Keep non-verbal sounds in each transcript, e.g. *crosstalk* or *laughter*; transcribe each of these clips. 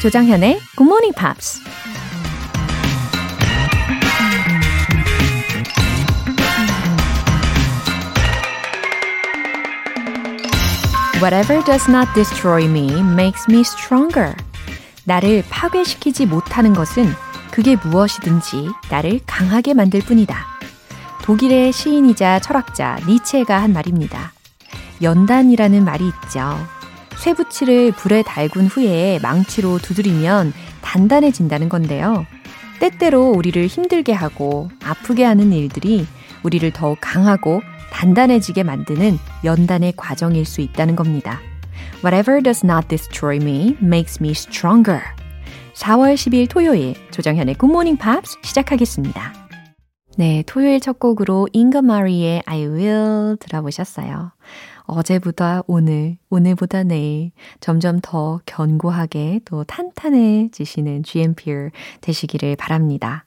조장현의 Good Morning Pops. Whatever does not destroy me makes me stronger. 나를 파괴시키지 못하는 것은 그게 무엇이든지 나를 강하게 만들 뿐이다. 독일의 시인이자 철학자 니체가 한 말입니다. 연단이라는 말이 있죠. 쇠붙이를 불에 달군 후에 망치로 두드리면 단단해진다는 건데요. 때때로 우리를 힘들게 하고 아프게 하는 일들이 우리를 더욱 강하고 단단해지게 만드는 연단의 과정일 수 있다는 겁니다. Whatever does not destroy me makes me stronger. 4월 10일 토요일 조정현의 Morning Pops 시작하겠습니다. 네, 토요일 첫 곡으로 잉거 마리의 I Will 들어보셨어요. 어제보다 오늘, 오늘보다 내일 점점 더 견고하게 또 탄탄해지시는 GMPR 되시기를 바랍니다.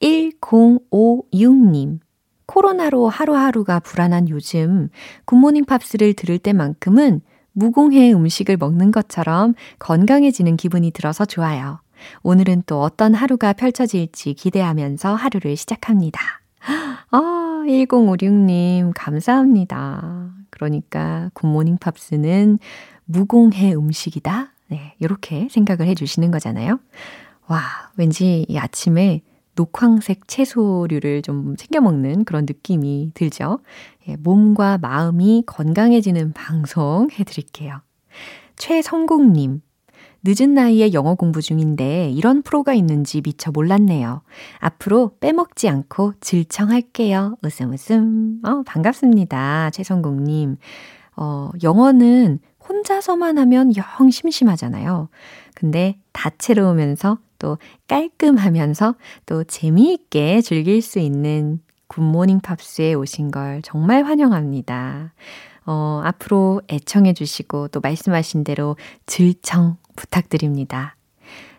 1056님. 코로나로 하루하루가 불안한 요즘 굿모닝 팝스를 들을 때만큼은 무공해 음식을 먹는 것처럼 건강해지는 기분이 들어서 좋아요. 오늘은 또 어떤 하루가 펼쳐질지 기대하면서 하루를 시작합니다. 아, 1056님, 감사합니다. 그러니까 굿모닝 팝스는 무공해 음식이다. 네, 이렇게 생각을 해 주시는 거잖아요. 와, 왠지 이 아침에 녹황색 채소류를 좀 챙겨 먹는 그런 느낌이 들죠. 예, 몸과 마음이 건강해지는 방송 해드릴게요. 최성국님, 늦은 나이에 영어 공부 중인데 이런 프로가 있는지 미처 몰랐네요. 앞으로 빼먹지 않고 질청할게요. 웃음 웃음. 어, 반갑습니다. 최성국님. 어, 영어는 혼자서만 하면 영 심심하잖아요. 근데 다채로우면서 또 깔끔하면서 또 재미있게 즐길 수 있는 굿모닝 팝스에 오신 걸 정말 환영합니다. 어, 앞으로 애청해 주시고 또 말씀하신 대로 질청 부탁드립니다.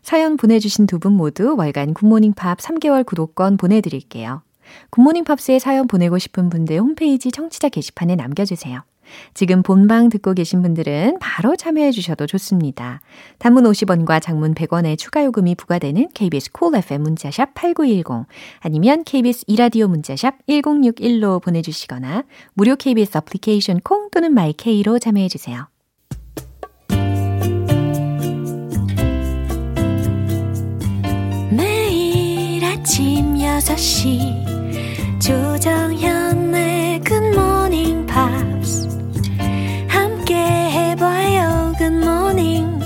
사연 보내주신 두 분 모두 월간 굿모닝 팝 3개월 구독권 보내드릴게요. 굿모닝 팝스에 사연 보내고 싶은 분들 홈페이지 청취자 게시판에 남겨주세요. 지금 본방 듣고 계신 분들은 바로 참여해 주셔도 좋습니다. 단문 50원과 장문 100원의 추가 요금이 부과되는 KBS 콜 cool FM 문자샵 8910 아니면 KBS 이라디오 문자샵 1061로 보내주시거나 무료 KBS 애플리케이션 콩 또는 마이케이로 참여해 주세요. 5시. 조정현의 굿모닝 팝스 함께 해봐요 굿모닝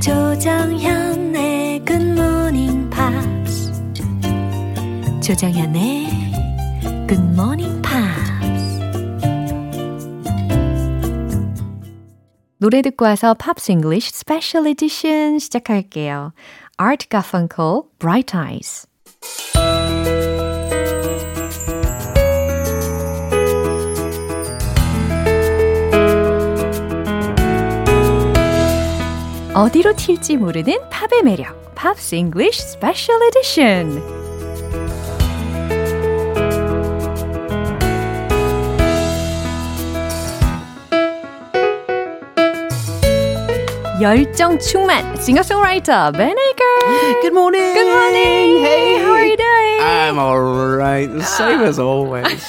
조정현의 굿모닝 팝스 조정현의 굿모닝 팝스 노래 듣고 와서 팝스 잉글리쉬 스페셜 에디션 시작할게요. 아트 가펑콜 브라이트 아이즈 어디로 튈지 모르는 팝의 매력, 팝스 잉글리쉬 스페셜 에디션. 열정 충만 싱어송라이터 Ben Aker. Good morning. Good morning. Hey, how are you doing? I'm all right. Same as always.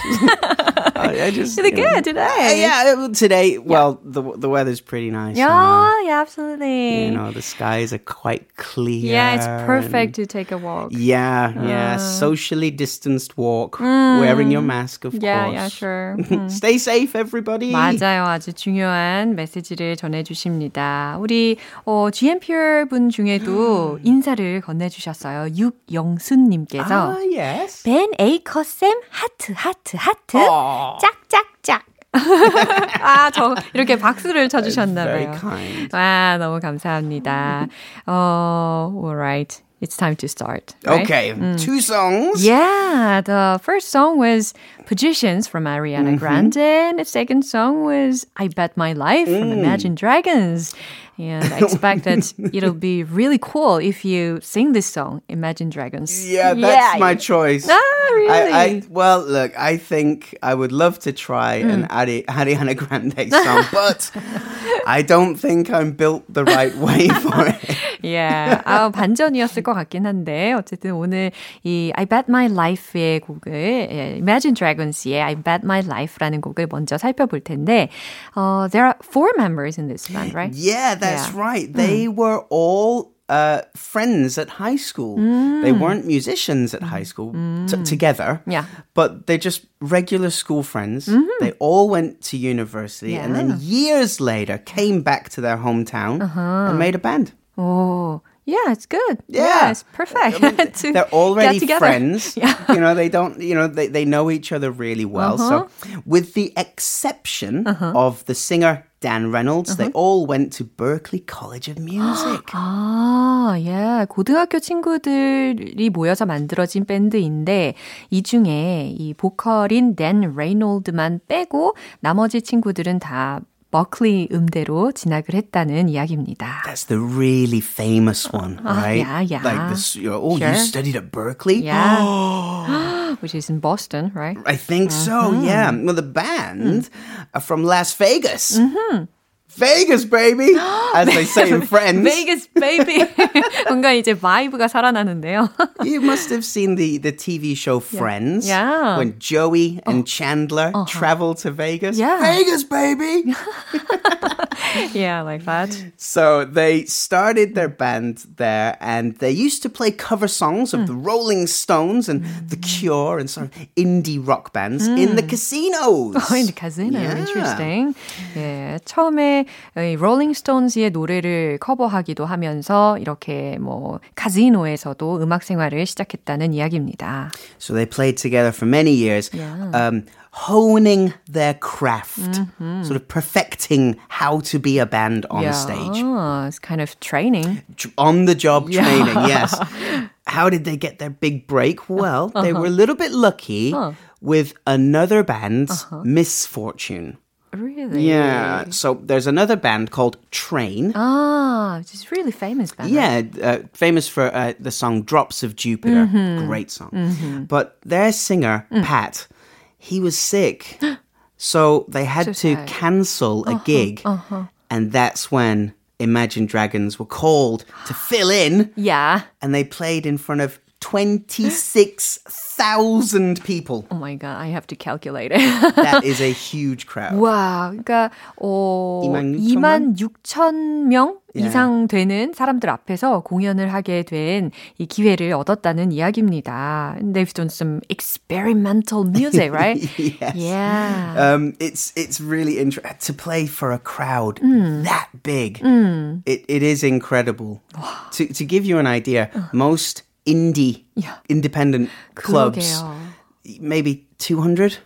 I, I just You're you know, good today. yeah, today. Well, the the weather's pretty nice. Yeah, now. yeah, absolutely. You know, the skies are quite clear. yeah, it's and- perfect to take a walk. Yeah, yeah. Socially distanced walk, wearing your mask, of Yeah, course. yeah, sure. *laughs* Stay safe, everybody. 맞아요. 아주 중요한 메시지를 전해주십니다. 우리 어, GMPR 분 중에도 *gasps* 인사를 건네주셨어요. 육영순님께서 Ah, yes. 벤 에이커쌤 하트 하트 하트 Aw. 짝짝짝. *laughs* 아, 저 이렇게 박수를 Very 쳐주셨나봐요. kind. 와, 너무 감사합니다. 어, alright. It's time to start. right? Okay, two songs. Yeah, the first song was Positions from Ariana Grande, and the second song was I Bet My Life from Imagine Dragons. And I expect that *laughs* it'll be really cool if you sing this song, Imagine Dragons. Yeah, that's my choice. Ah, really? I, I, well, look, I think I would love to try an Ari, Ariana Grande song, *laughs* but I don't think I'm built the right way *laughs* for it. *laughs* yeah. 아, 반전이었을 것 같긴 한데, 어쨌든 오늘 이 I Bet My Life의 곡을, 예, Imagine Dragons의 I Bet My Life라는 곡을 먼저 살펴볼 텐데, uh, there are four members in this band, right? Yeah, that's Yeah. right. They were all uh, friends at high school. They weren't musicians at high school t- together. Yeah. But they're just regular school friends. They all went to university and then years later came back to their hometown and made a band. Oh, yeah, it's good. Yeah, yeah it's perfect. I mean, *laughs* they're already friends. *laughs* Yeah. you know, they don't, you know, they, they know each other really well. Uh-huh. So, with the exception uh-huh. of the singer Dan Reynolds, uh-huh. they all went to Berklee College of Music. 아, *gasps* ah, Yeah. 고등학교 친구들이 모여서 만들어진 밴드인데 이 중에 이 보컬인 댄 레이놀드만 빼고 나머지 친구들은 다 버클리 음대로 진학을 했다는 이야기입니다. That's the really famous one, right? Uh, yeah, yeah. Like this, you know, oh, sure. you studied at Berklee? Yeah. *gasps* Which is in Boston, right? I think uh-huh. so, yeah. Uh-huh. Well, the band mm. are from Las Vegas. Mm-hmm. Vegas, baby! *gasps* As they say in Friends. Vegas, baby! *laughs* *laughs* 뭔가 이제 바이브가 살아나는데요. You must have seen the, the TV show Friends. Yeah. When Joey and Chandler travel to Vegas. Yeah. Vegas, baby! *laughs* yeah, like that. so they started their band there and they used to play cover songs of the Rolling Stones and The Cure and sort of indie rock bands in the casinos. Oh, in the casino. Yeah. Interesting. 예, 처음에 이 롤링 스톤즈의 노래를 커버하기도 하면서 이렇게 뭐 카지노에서도 음악 생활을 시작했다는 이야기입니다. So they played together for many years, Yeah. um, honing their craft, sort of perfecting how to be a band on yeah. stage. It's kind of training. Tr- On the job Yeah. training, yes. *laughs* How did they get their big break? Well, they were a little bit lucky with another band, Misfortune. Really? Yeah. So there's another band called Train. Ah, which is really famous band. Yeah, uh, famous for uh, the song Drops of Jupiter. Great song. But their singer, Pat, he was sick. *gasps* so they had So to sad. cancel a gig. And that's when Imagine Dragons were called to fill in. Yeah. And they played in front of 26,000 people. Oh my god, I have to calculate it. That *laughs* is a huge crowd. 와, 그러니까 어 26,000 2만 6천 명 Yeah. 이상 되는 사람들 앞에서 공연을 하게 된 이 기회를 얻었다는 이야기입니다. And they've done some experimental music, right? *laughs* Yes. Yeah. Um, it's it's really interesting to play for a crowd Mm. that big. It it is incredible. to to give you an idea, most indie Yeah. independent clubs maybe two hundred.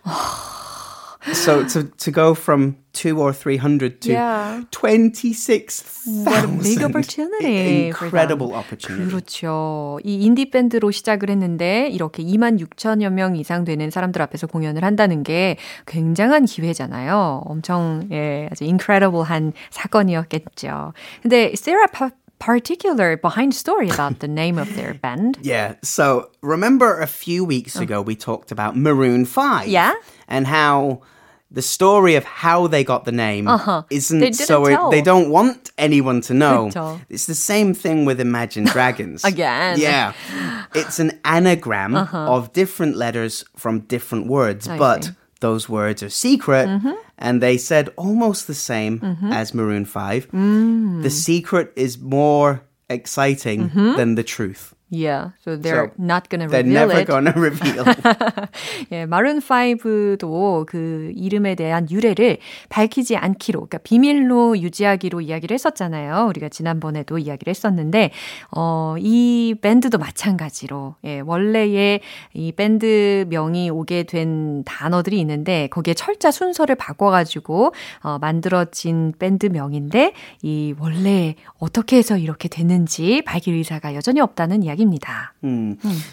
so to to go from two or three hundred to Yeah. twenty six a big opportunity. Incredible opportunity. 그렇죠. 이 인디 밴드로 시작을 했는데 이렇게 2만 6천여 명 이상 되는 사람들 앞에서 공연을 한다는 게 굉장한 기회잖아요. 엄청 예, 아주 incredible한 사건이었겠죠. 근데 pa- particular behind story about the name of their band? *laughs* Yeah. So remember a few weeks oh. ago we talked about Maroon 5. Yeah. And how the story of how they got the name uh-huh. isn't They didn't so they don't want anyone to know. 그쵸. It's the same thing with Imagine *laughs* Dragons. Again. Yeah. It's an anagram uh-huh. of different letters from different words, but. Those words are secret. And they said almost the same as Maroon 5. Mm. The secret is more exciting Mm-hmm. than the truth. Yeah, so they're So not gonna They're reveal never it. to *laughs* reveal. 예, 마룬 5도 그 이름에 대한 유래를 밝히지 않기로, 그러니까 비밀로 유지하기로 이야기를 했었잖아요. 우리가 지난번에도 이야기를 했었는데, 어, 이 밴드도 마찬가지로, 예, 원래의 이 밴드 명이 오게 된 단어들이 있는데, 거기에 철자 순서를 바꿔가지고, 어, 만들어진 밴드 명인데, 이 원래 어떻게 해서 이렇게 됐는지 밝힐 의사가 여전히 없다는 이야기 입니다.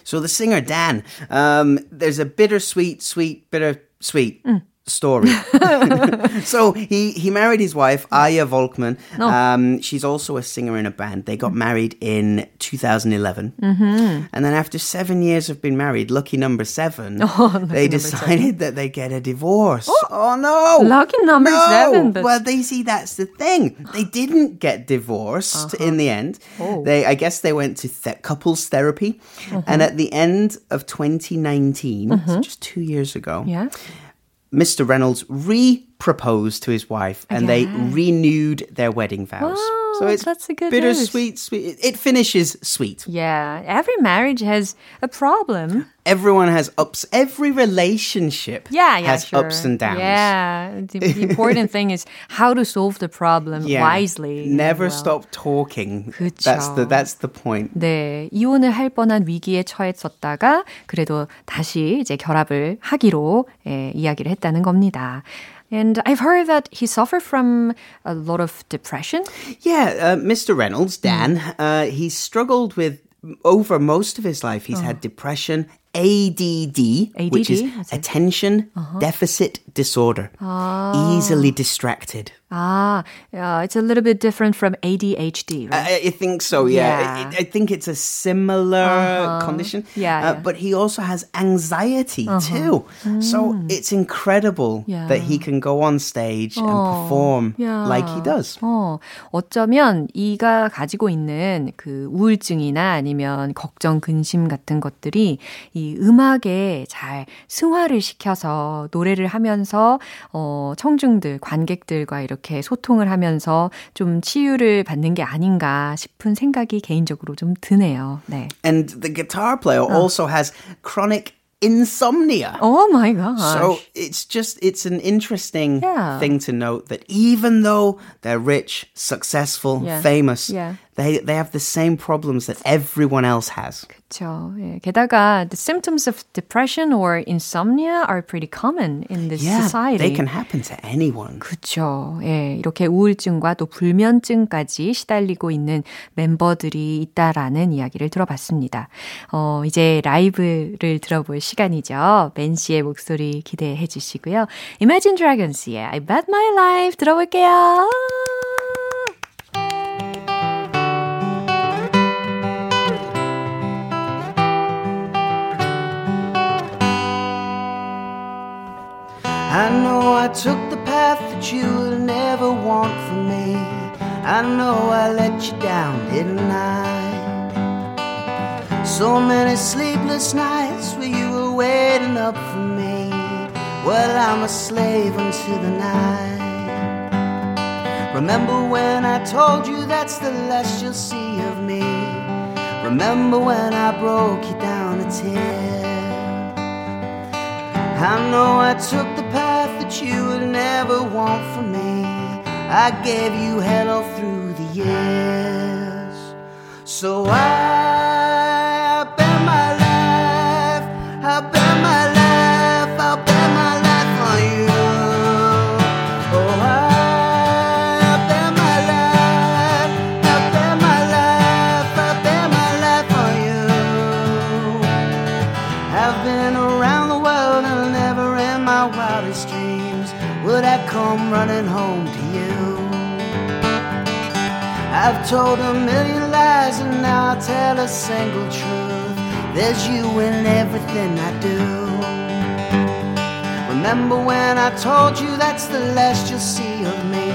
So the singer Dan, um, there's a bittersweet, sweet, bittersweet story. *laughs* *laughs* so he, he married his wife, Aja Volkman. Oh. Um, she's also a singer in a band. They got married in 2011. Mm-hmm. And then after seven years of being married, lucky number seven, *laughs* Oh, lucky they decided that they get a divorce. Oh, no. Lucky number no. seven, but- Well, they see that's the thing. They *gasps* didn't get divorced in the end. Uh-huh. Oh. They, I guess they went to th- couples therapy. And at the end of 2019, so just two years ago, Yeah. Mr. Reynolds re-proposed to his wife, and they Again. renewed their wedding vows. Oh, so it's that's a good bittersweet. Sweet. It, it finishes sweet. Yeah. Every marriage has a problem. Everyone has ups. Every relationship Yeah, yeah, has sure. ups and downs. Yeah. The, the *laughs* important thing is how to solve the problem Yeah. wisely. Never Well. stop talking. 그쵸. That's the that's the point. 네, 이혼을 할 뻔한 위기에 처했었다가 그래도 다시 이제 결합을 하기로 예, 이야기를 했다는 겁니다. And I've heard that he suffered from a lot of depression. Yeah, uh, Mr. Reynolds, Dan, Mm. uh, he's struggled with over most of his life. He's had depression, ADD, which is ADD? What's that? attention deficit disorder, easily distracted. Ah, uh, it's a little bit different from ADHD, right? I, I think so. Yeah, Yeah. I, I think it's a similar condition. Yeah, Uh, yeah. Uh-huh. but he also has anxiety too. So it's incredible Mm. Yeah. that he can go on stage and perform yeah. like he does. 어, 어쩌면 이가 가지고 있는 그 우울증이나 아니면 걱정, 근심 같은 것들이 이 음악에 잘 승화를 시켜서 노래를 하면서 어, 청중들, 관객들과 이렇게 소통을 하면서 좀 치유를 받는 게 아닌가 싶은 생각이 개인적으로 좀 드네요. 네. And the guitar player also has chronic insomnia. Oh my gosh. So it's just it's an interesting Yeah. thing to note that even though they're rich, successful, Yeah. famous, Yeah. They they have the same problems that everyone else has. 그렇죠. 예. 게다가 the symptoms of depression or insomnia are pretty common in this Yeah, society. they can happen to anyone. 그렇죠. 예, 이렇게 우울증과 또 불면증까지 시달리고 있는 멤버들이 있다라는 이야기를 들어봤습니다. 어, 이제 라이브를 들어볼 시간이죠. 맨 씨의 목소리 기대해 주시고요. Imagine Dragons의 I Bet My Life 들어볼게요. I know I took the path that you would never want for me. I know I let you down, didn't I? So many sleepless nights where you were waiting up for me. Well, I'm a slave unto the night. Remember when I told you that's the last you'll see of me? Remember when I broke you down a tear? I know I took the path that you would never want for me. I gave you hell through the years. So I told a million lies and now I tell a single truth. There's you in everything I do. Remember when I told you that's the last you'll see of me?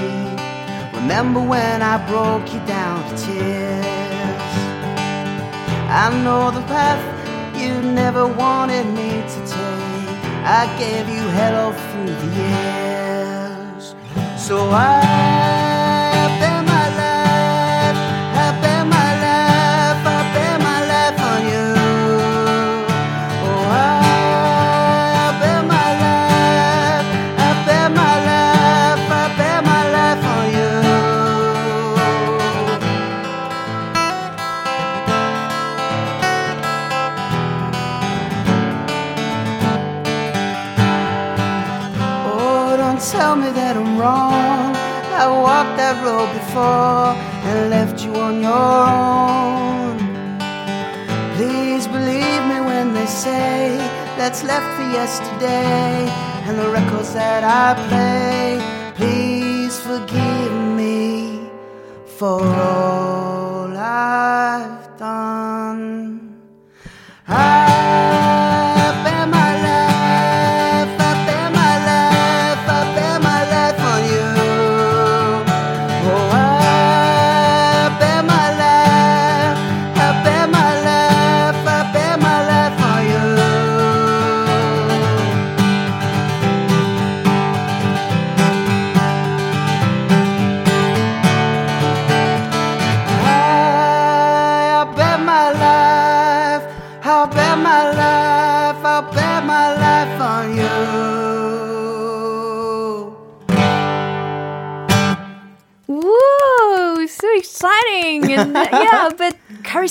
Remember when I broke you down to tears? I know the path you never wanted me to take. I gave you hell all through the years. So I and left you on your own. Please believe me when they say that's left for yesterday and the records that I play. Please forgive me for all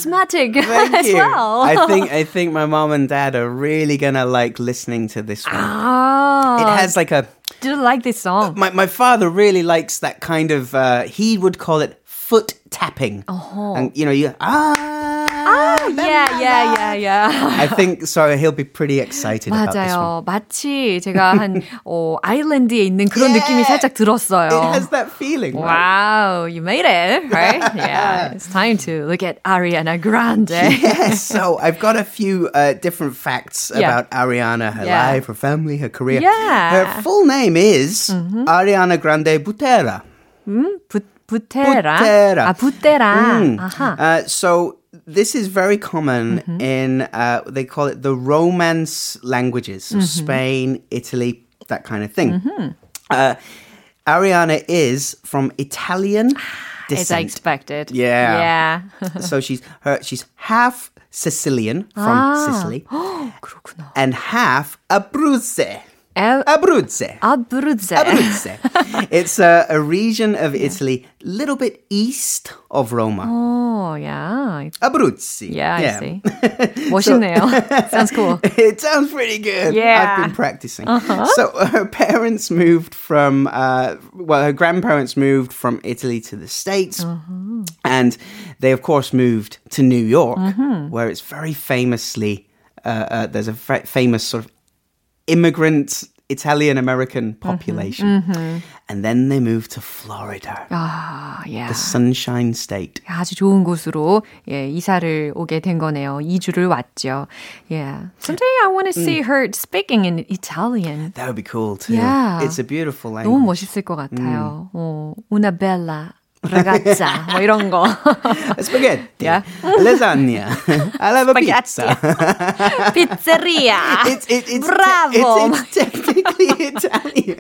charismatic *laughs* Thank as well. I think *laughs* I think my mom and dad are really gonna like listening to this one. Ah, It has like a do you like this song? my, my father really likes that kind of uh, he would call it foot tapping. And you know, you ah, Oh, yeah, yeah, yeah, yeah. I think so he'll be pretty excited about this one. 맞아요. 마치 제가 한 *laughs* 어, 아일랜드에 있는 그런 Yeah. 느낌이 살짝 들었어요. It has that feeling. right? Wow, you made it, right? *laughs* Yeah, it's time to look at Ariana Grande. *laughs* Yes, so I've got a few uh, different facts Yeah. about Ariana, her Yeah. life, her family, her career. Yeah. Mm-hmm. Her full name is Ariana Grande Butera. 부, 부 Butera. Butera. Ah, 아, mm. Uh, so this is very common mm-hmm. in uh, they call it the Romance languages, so mm-hmm. Spain, Italy, that kind of thing. Mm-hmm. Uh, Ariana is from Italian descent. As I expected. Yeah. Yeah. so she's her she's half Sicilian from ah. Sicily, *gasps* and half Abruzze. 에, Abruzze. 아브루제. Abruzze. *laughs* it's a, a region of Italy, little bit east of Roma. Oh, yeah. Abruzzi. Yeah, I see. *laughs* 멋있네요. Sounds *laughs* cool. It sounds pretty good. Yeah. Uh-huh. I've been practicing. So her parents moved from, uh, well, her grandparents moved from Italy to the States. Uh-huh. And they, of course, moved to New York, Mm-hmm. where it's very famously, uh, uh, there's a fa- famous sort of immigrant Italian American Mm-hmm. population. And then they moved to Florida, 아, yeah. the Sunshine State. 아주 좋은 곳으로 예, 이사를 오게 된 거네요. 2주를 왔죠. Yeah. Someday I want to see her speaking in Italian. That would be cool too. Yeah. It's a beautiful language. 너무 멋있을 것 같아요. 어, una bella ragazza 뭐 이런 거. Spaghetti. Yeah. Lasagna. I love a pizza. Pizzeria. It's, it, it's, Bravo. it's, it's technically *laughs* Italian.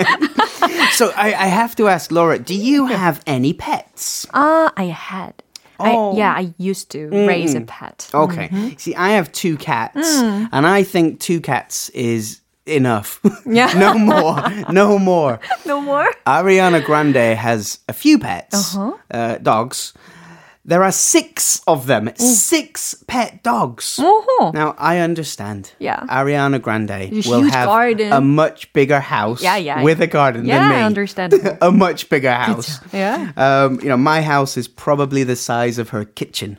so I, I have to ask, Laura, do you have any pets? Ah, I had. Oh. I, yeah, I used to raise a pet. Okay. See, I have two cats, and I think two cats is enough. Yeah. *laughs* no more. No more. *laughs* No more? Ariana Grande has a few pets, Uh huh. dogs. There are six of them. Six pet dogs. Oh. Now I understand. Yeah. Ariana Grande A will have garden. a much bigger house Yeah, yeah. with a garden Yeah, than me. understandable. *laughs* a much bigger house. Yeah. Um, you know, my house is probably the size of her kitchen.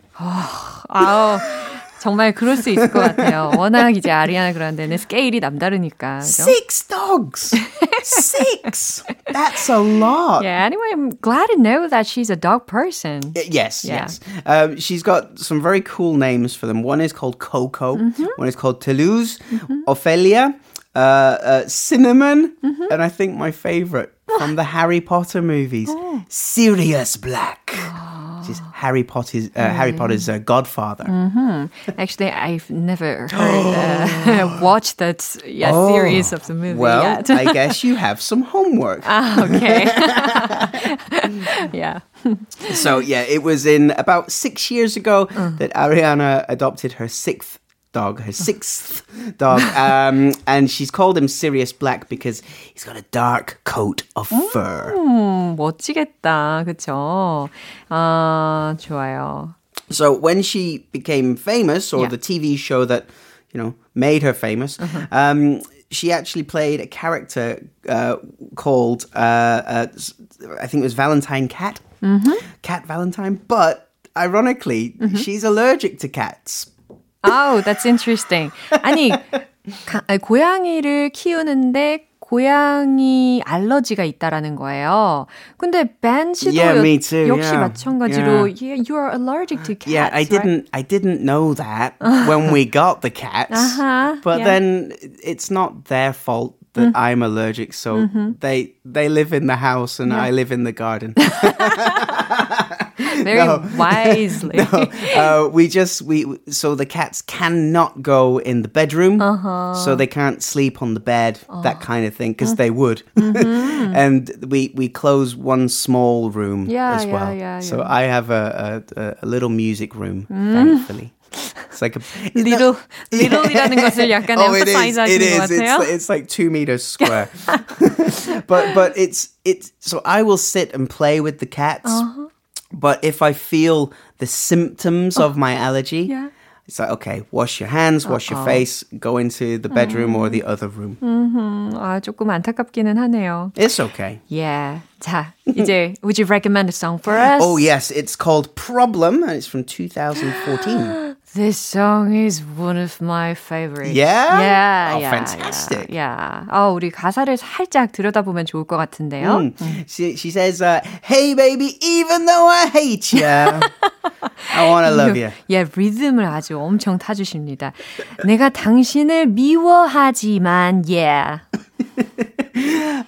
아우, *sighs* 정말 그럴 수 있을 것 같아요. 워낙 이제 아리아나 그란데는 스케일이 남다르니까. 그죠? Six dogs. Six. That's a lot. Yeah, anyway, I'm glad to know that she's a dog person. Y- Yes, Yeah. yes. Um, she's got some very cool names for them. One is called Coco. Mm-hmm. One is called Toulouse, Ophelia, uh, uh, Cinnamon, Mm-hmm. and I think my favorite from the Harry Potter movies, Oh. Sirius Black. Is Harry Potter's uh, Harry Mm. Potter's uh, godfather. Actually, I've never *gasps* heard, uh, *laughs* watched that yeah, series of the movie Oh. Well, yet. I guess you have some homework. *laughs* ah, okay. *laughs* yeah. So yeah, it was in about six years ago Mm. that Ariana adopted her sixth dog, her sixth dog, *laughs* um, and she's called him Sirius Black because he's got a dark coat of fur. 음, 멋지겠다. 그쵸? 아, 좋아요. So when she became famous, or Yeah. the TV show that you know made her famous, um, she actually played a character uh, called uh, uh, I think it was Valentine Cat, Cat Valentine. But ironically, she's allergic to cats. Oh, that's interesting. 아니, 가, 아니, 고양이를 키우는데 고양이 알러지가 있다라는 거예요. 근데 Ben 씨도 Yeah, me too. 역시 yeah. 마찬가지로 Yeah. yeah, you are allergic to cats. Yeah, I right? didn't. I didn't know that when we got the cats. Uh-huh, but yeah. then it's not their fault that Mm. I'm allergic. So they they live in the house and I live in the garden. *laughs* *laughs* Very *laughs* wisely. no, uh, we just we so the cats cannot go in the bedroom, Uh-huh. so they can't sleep on the bed, Oh. that kind of thing, because they would. *laughs* Mm-hmm. and we we close one small room Yeah, as yeah, well. yeah, so yeah. I have a, a a little music room, Mm. thankfully. It's like a little, little이라는 것을 약간 oh, it is. emphasize It 하시는 것 is. It's, 같아요. like- it's like two meters square. but but it's it's so I will sit and play with the cats. Uh-huh. But if I feel the symptoms of my allergy, Oh. Yeah. it's like okay, wash your hands, wash your face, go into the bedroom or the other room. 아, 조금 안타깝기는 하네요. It's okay. Yeah. 자, 이제 would you recommend a song for *laughs* us? Oh yes, it's called Problem and it's from 2014. *gasps* *gasps* *gasps* This song is one of my favorites. Yeah? Yeah, Oh, yeah, fantastic. Yeah. yeah. 아, 우리 가사를 살짝 들여다보면 좋을 것 같은데요. She, she says, uh, "Hey baby, even though I hate you, I want to love you." 예, 리듬을 아주 엄청 타주십니다. 내가 당신을 미워하지만, yeah.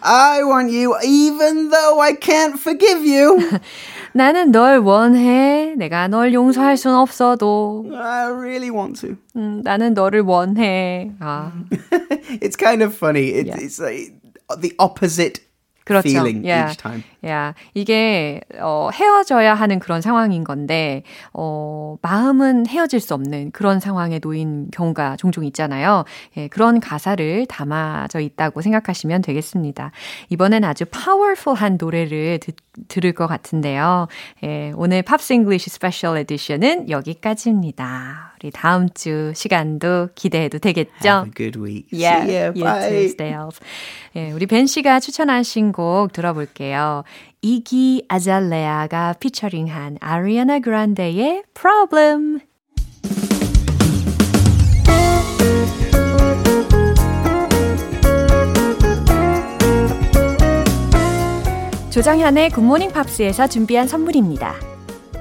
I want you even though I can't forgive you. *laughs* 나는 널 원해. 내가 널 용서할 순 없어도. I really want to. 음, 나는 너를 원해. 아, *laughs* It's kind of funny. It, Yeah. It's like the opposite 그렇죠. feeling Yeah. each time. 야, 이게 어, 헤어져야 하는 그런 상황인 건데 어, 마음은 헤어질 수 없는 그런 상황에 놓인 경우가 종종 있잖아요. 예, 그런 가사를 담아져 있다고 생각하시면 되겠습니다. 이번엔 아주 파워풀한 노래를 듣, 들을 것 같은데요. 예, 오늘 팝스 잉글리시 스페셜 에디션은 여기까지입니다. 우리 다음 주 시간도 기대해도 되겠죠? Have a good week. Yeah, See you Bye. too, Stales. 예, 우리 벤 씨가 추천하신 곡 들어볼게요. 이기 아잘레아가 피처링한 아리아나 그란데의 Problem. 조정현의 굿모닝 팝스에서 준비한 선물입니다.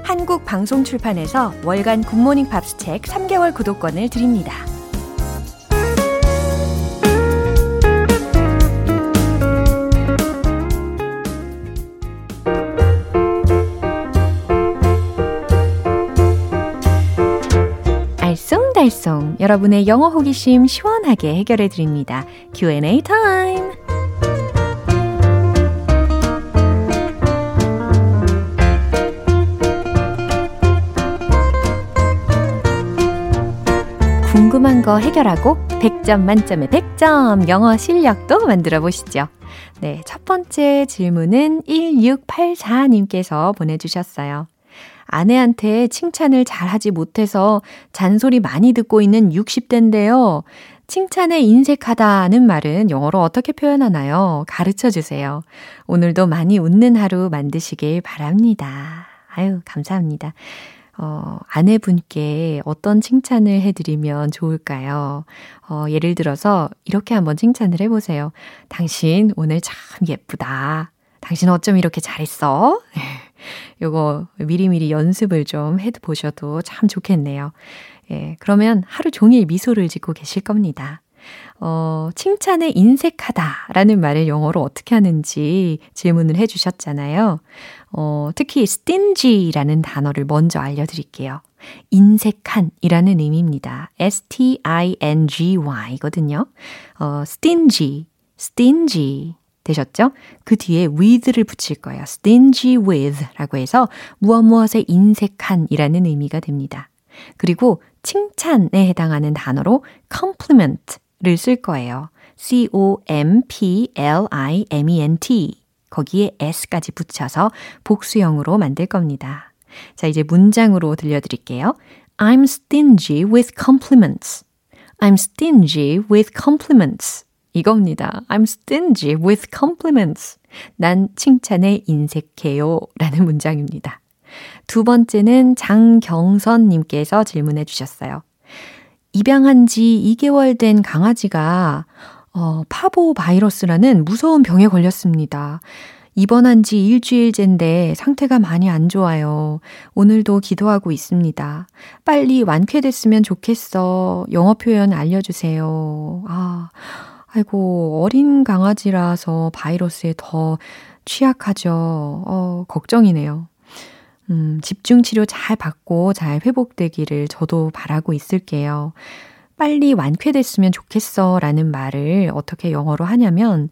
한국 방송 출판에서 월간 굿모닝 팝스 책 3개월 구독권을 드립니다. 달쏭 여러분의 영어 호기심 시원하게 해결해 드립니다. Q&A 타임. 궁금한 거 해결하고 100점 만점에 100점 영어 실력도 만들어 보시죠. 네, 첫 번째 질문은 1684님께서 보내주셨어요. 아내한테 칭찬을 잘 하지 못해서 잔소리 많이 듣고 있는 60대인데요. 칭찬에 인색하다는 말은 영어로 어떻게 표현하나요? 가르쳐 주세요. 오늘도 많이 웃는 하루 만드시길 바랍니다. 아유, 감사합니다. 어, 아내분께 어떤 칭찬을 해드리면 좋을까요? 어, 예를 들어서 이렇게 한번 칭찬을 해보세요. 당신 오늘 참 예쁘다. 당신 어쩜 이렇게 잘했어? *laughs* 요거 미리미리 연습을 좀 해 보셔도 참 좋겠네요. 예, 그러면 하루 종일 미소를 짓고 계실 겁니다. 어, 칭찬에 인색하다 라는 말을 영어로 어떻게 하는지 질문을 해 주셨잖아요. 어, 특히 stingy 라는 단어를 먼저 알려드릴게요. 인색한 이라는 의미입니다. S-T-I-N-G-Y 거든요. 어, stingy, stingy 되셨죠? 그 뒤에 with를 붙일 거예요. stingy with 라고 해서 무엇 무엇에 인색한 이라는 의미가 됩니다. 그리고 칭찬에 해당하는 단어로 compliment를 쓸 거예요. C-O-M-P-L-I-M-E-N-T. 거기에 s까지 붙여서 복수형으로 만들 겁니다. 자, 이제 문장으로 들려드릴게요. I'm stingy with compliments. I'm stingy with compliments. 이겁니다. I'm stingy with compliments. 난 칭찬에 인색해요. 라는 문장입니다. 두 번째는 장경선님께서 질문해 주셨어요. 입양한 지 2개월 된 강아지가 어, 파보 바이러스라는 무서운 병에 걸렸습니다. 입원한 지 일주일째인데 상태가 많이 안 좋아요. 오늘도 기도하고 있습니다. 빨리 완쾌됐으면 좋겠어. 영어 표현 알려주세요. 아, 아이고, 어린 강아지라서 바이러스에 더 취약하죠. 어, 걱정이네요. 음, 집중 치료 잘 받고 잘 회복되기를 저도 바라고 있을게요. 빨리 완쾌됐으면 좋겠어 라는 말을 어떻게 영어로 하냐면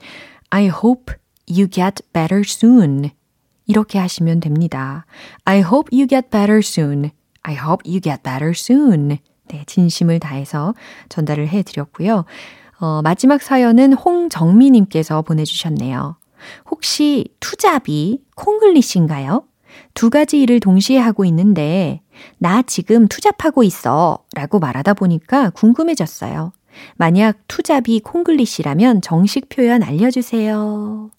I hope you get better soon. 이렇게 하시면 됩니다. I hope you get better soon. I hope you get better soon. 네, 진심을 다해서 전달을 해 드렸고요. 어, 마지막 사연은 홍정미님께서 보내주셨네요. 혹시 투잡이 콩글리시인가요? 두 가지 일을 동시에 하고 있는데, 나 지금 투잡하고 있어. 라고 말하다 보니까 궁금해졌어요. 만약 투잡이 콩글리시라면 정식 표현 알려주세요.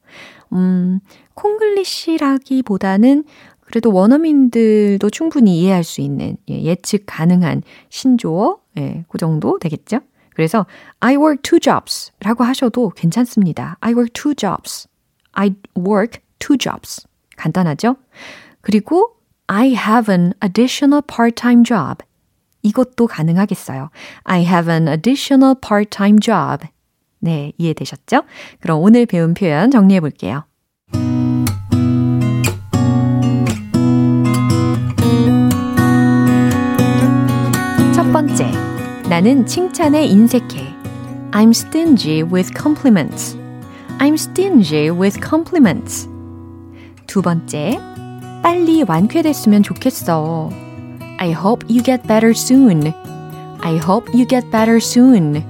음, 콩글리시라기보다는 그래도 원어민들도 충분히 이해할 수 있는 예, 예측 가능한 신조어, 예, 그 정도 되겠죠? 그래서 I work two jobs 라고 하셔도 괜찮습니다. I work two jobs. I work two jobs. 간단하죠? 그리고 I have an additional part-time job. 이것도 가능하겠어요. I have an additional part-time job. 네, 이해되셨죠? 그럼 오늘 배운 표현 정리해 볼게요. 나는 칭찬에 인색해. I'm stingy with compliments. I'm stingy with compliments. 두 번째, 빨리 완쾌됐으면 좋겠어. I hope you get better soon. I hope you get better soon.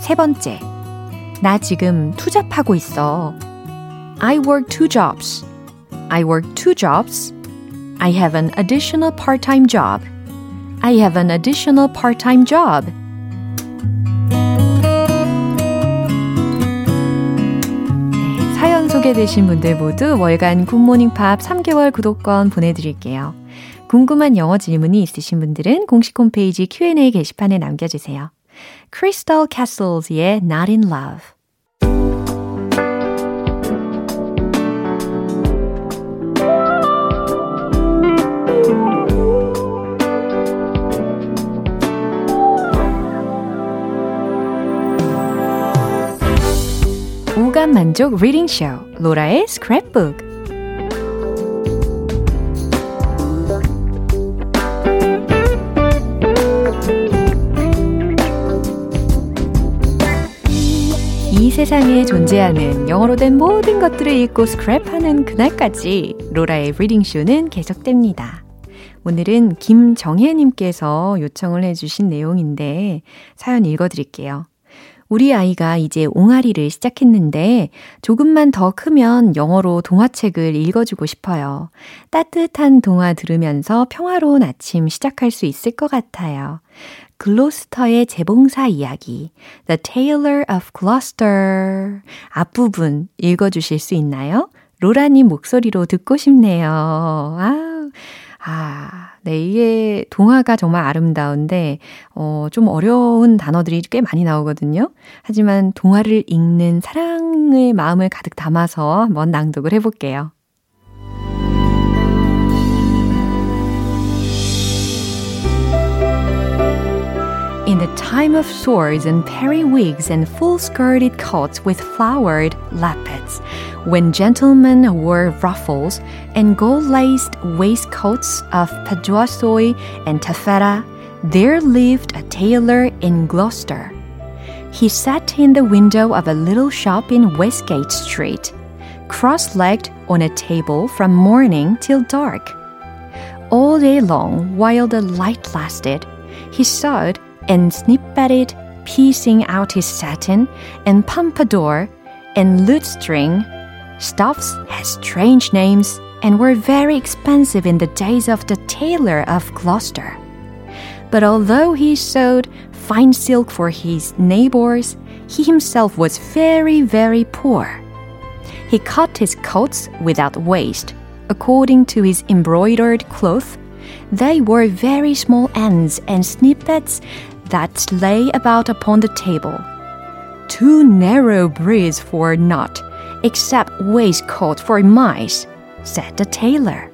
세 번째, 나 지금 투잡하고 있어. I work two jobs. I work two jobs. I have an additional part-time job. I have an additional part-time job. 네, 사연 소개되신 분들 모두 월간 굿모닝 팝 3개월 구독권 보내드릴게요. 궁금한 영어 질문이 있으신 분들은 공식 홈페이지 Q&A 게시판에 남겨주세요. Crystal Castles의 Not in Love. 오감 만족 리딩 쇼 로라의 스크랩북 세상에 존재하는 영어로 된 모든 것들을 읽고 스크랩하는 그날까지 로라의 리딩 쇼는 계속됩니다. 오늘은 김정혜님께서 요청을 해주신 내용인데 사연 읽어드릴게요. 우리 아이가 이제 옹알이를 시작했는데 조금만 더 크면 영어로 동화책을 읽어주고 싶어요. 따뜻한 동화 들으면서 평화로운 아침 시작할 수 있을 것 같아요. 글로스터의 재봉사 이야기 The Tailor of Gloucester 앞부분 읽어주실 수 있나요? 로라님 목소리로 듣고 싶네요. 아, 아, 네, 이게 동화가 정말 아름다운데, 어, 좀 어려운 단어들이 꽤 많이 나오거든요. 하지만 동화를 읽는 사랑의 마음을 가득 담아서 한번 낭독을 해볼게요. Time of swords and periwigs and full-skirted coats with flowered lappets, when gentlemen wore ruffles and gold-laced waistcoats of paduasoy and taffeta, there lived a tailor in Gloucester. He sat in the window of a little shop in Westgate Street, cross-legged on a table from morning till dark. All day long, while the light lasted, he sewed and snippeted, piecing out his satin and pompadour and lutestring. Stuffs had strange names and were very expensive in the days of the tailor of Gloucester. But although he sewed fine silk for his neighbors, he himself was very, very poor. He cut his coats without waste, according to his embroidered cloth. They were very small ends and snippets that lay about upon the table. Too narrow breeze for not, except waistcoat for mice, said the tailor.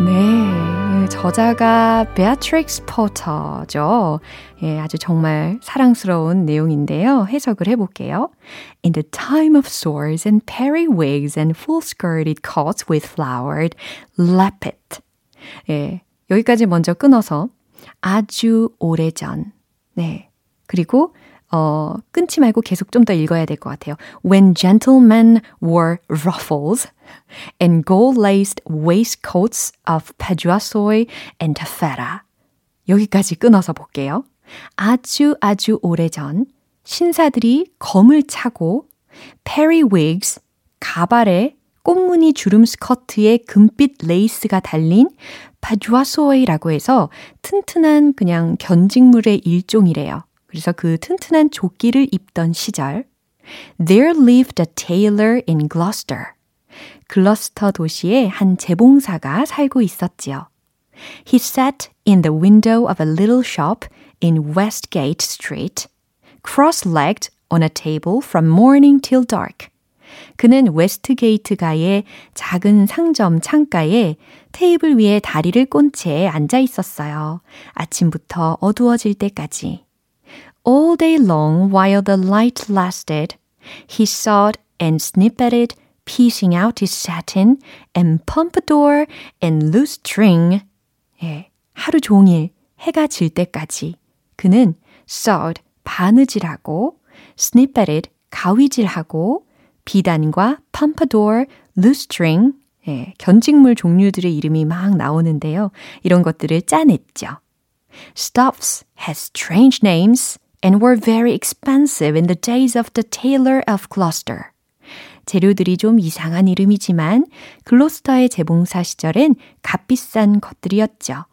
네, 저자가 베아트릭스 포터죠. 예, 아주 정말 사랑스러운 내용인데요. 해석을 해볼게요. In the time of swords and periwigs and full-skirted coats with flowered lappet. 예, 여기까지 먼저 끊어서 아주 오래전. 네. 그리고 어, 끊지 말고 계속 좀 더 읽어야 될 것 같아요. When gentlemen wore ruffles and gold-laced waistcoats of paduasoy and taffeta. 여기까지 끊어서 볼게요. 아주 아주 오래전 신사들이 검을 차고 periwigs, 가발에 꽃무늬 주름 스커트에 금빛 레이스가 달린 파주아소웨이라고 해서 튼튼한 그냥 견직물의 일종이래요. 그래서 그 튼튼한 조끼를 입던 시절 There lived a tailor in Gloucester. 글러스터 도시에 한 재봉사가 살고 있었지요. He sat in the window of a little shop in Westgate Street, cross-legged on a table from morning till dark. 그는 웨스트게이트 가의 작은 상점 창가에 테이블 위에 다리를 꼰 채 앉아 있었어요. 아침부터 어두워질 때까지. All day long while the light lasted, he sawed and snippeted, piecing out his satin and pompadour and loose string. 예, 하루 종일 해가 질 때까지 그는 sawed, 바느질하고, snippeted, 가위질하고, 비단과 펌파도어, 루스트링, 예, 견직물 종류들의 이름이 막 나오는데요. 이런 것들을 짜냈죠. Stuffs had strange names and were very expensive in the days of the Tailor of Gloucester. 재료들이 좀 이상한 이름이지만 글로스터의 재봉사 시절엔 값비싼 것들이었죠.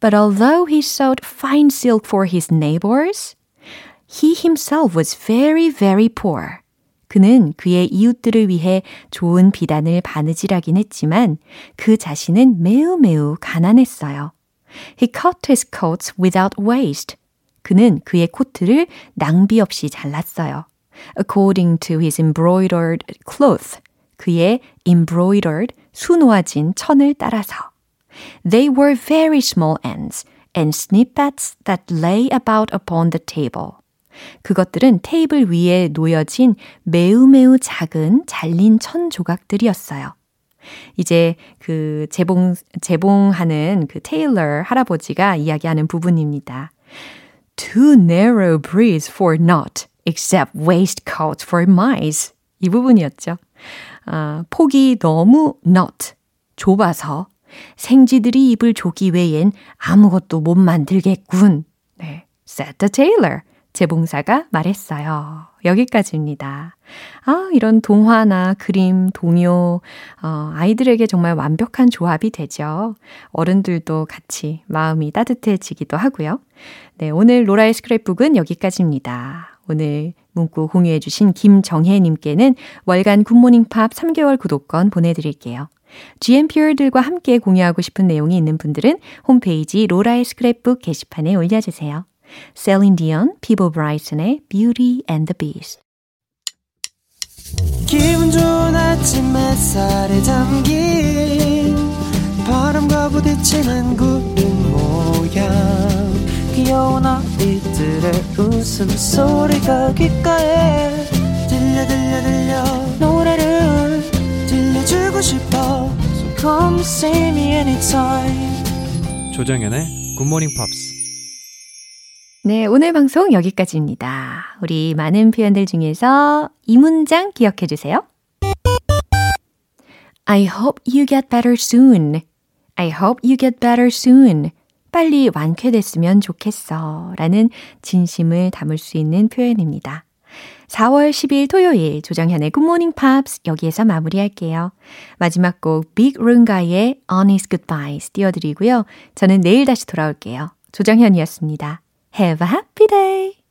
But although he sold fine silk for his neighbors, he himself was very, very poor. 그는 그의 이웃들을 위해 좋은 비단을 바느질하긴 했지만 그 자신은 매우 매우 가난했어요. He cut his coats without waste. 그는 그의 코트를 낭비 없이 잘랐어요. According to his embroidered cloth. 그의 embroidered 수놓아진 천을 따라서. They were very small ends and snippets that lay about upon the table. 그것들은 테이블 위에 놓여진 매우 매우 작은 잘린 천 조각들이었어요. 이제 그 재봉, 재봉하는 그 테일러 할아버지가 이야기하는 부분입니다. Too narrow breeds for not, except waistcoat for mice. 이 부분이었죠. 아, 폭이 너무 not, 좁아서 생쥐들이 입을 조기 외엔 아무것도 못 만들겠군. 네, said the tailor. 재봉사가 말했어요. 여기까지입니다. 아, 이런 동화나 그림, 동요, 어, 아이들에게 정말 완벽한 조합이 되죠. 어른들도 같이 마음이 따뜻해지기도 하고요. 네, 오늘 로라의 스크랩북은 여기까지입니다. 오늘 문구 공유해주신 김정혜님께는 월간 굿모닝 팝 3개월 구독권 보내드릴게요. GMPR들과 함께 공유하고 싶은 내용이 있는 분들은 홈페이지 로라의 스크랩북 게시판에 올려주세요. Celine Dion, People Brighton의 Beauty and the Beast. 기분 좋은 아침 햇살에 담긴 바람과 부딪히는 구름 모양. 귀여운 아이들의 웃음소리가 귓가에 들려 들려 들려. 노래를 들려주고 싶어. So come see me anytime. 조정연의 굿모닝 팝스 네, 오늘 방송 여기까지입니다. 우리 많은 표현들 중에서 이 문장 기억해 주세요. I hope you get better soon. I hope you get better soon. 빨리 완쾌됐으면 좋겠어. 라는 진심을 담을 수 있는 표현입니다. 4월 10일 토요일 조정현의 Good Morning Pops 여기에서 마무리할게요. 마지막 곡 Big Runga의 Honest Goodbyes 띄워드리고요. 저는 내일 다시 돌아올게요. 조정현이었습니다. Have a happy day!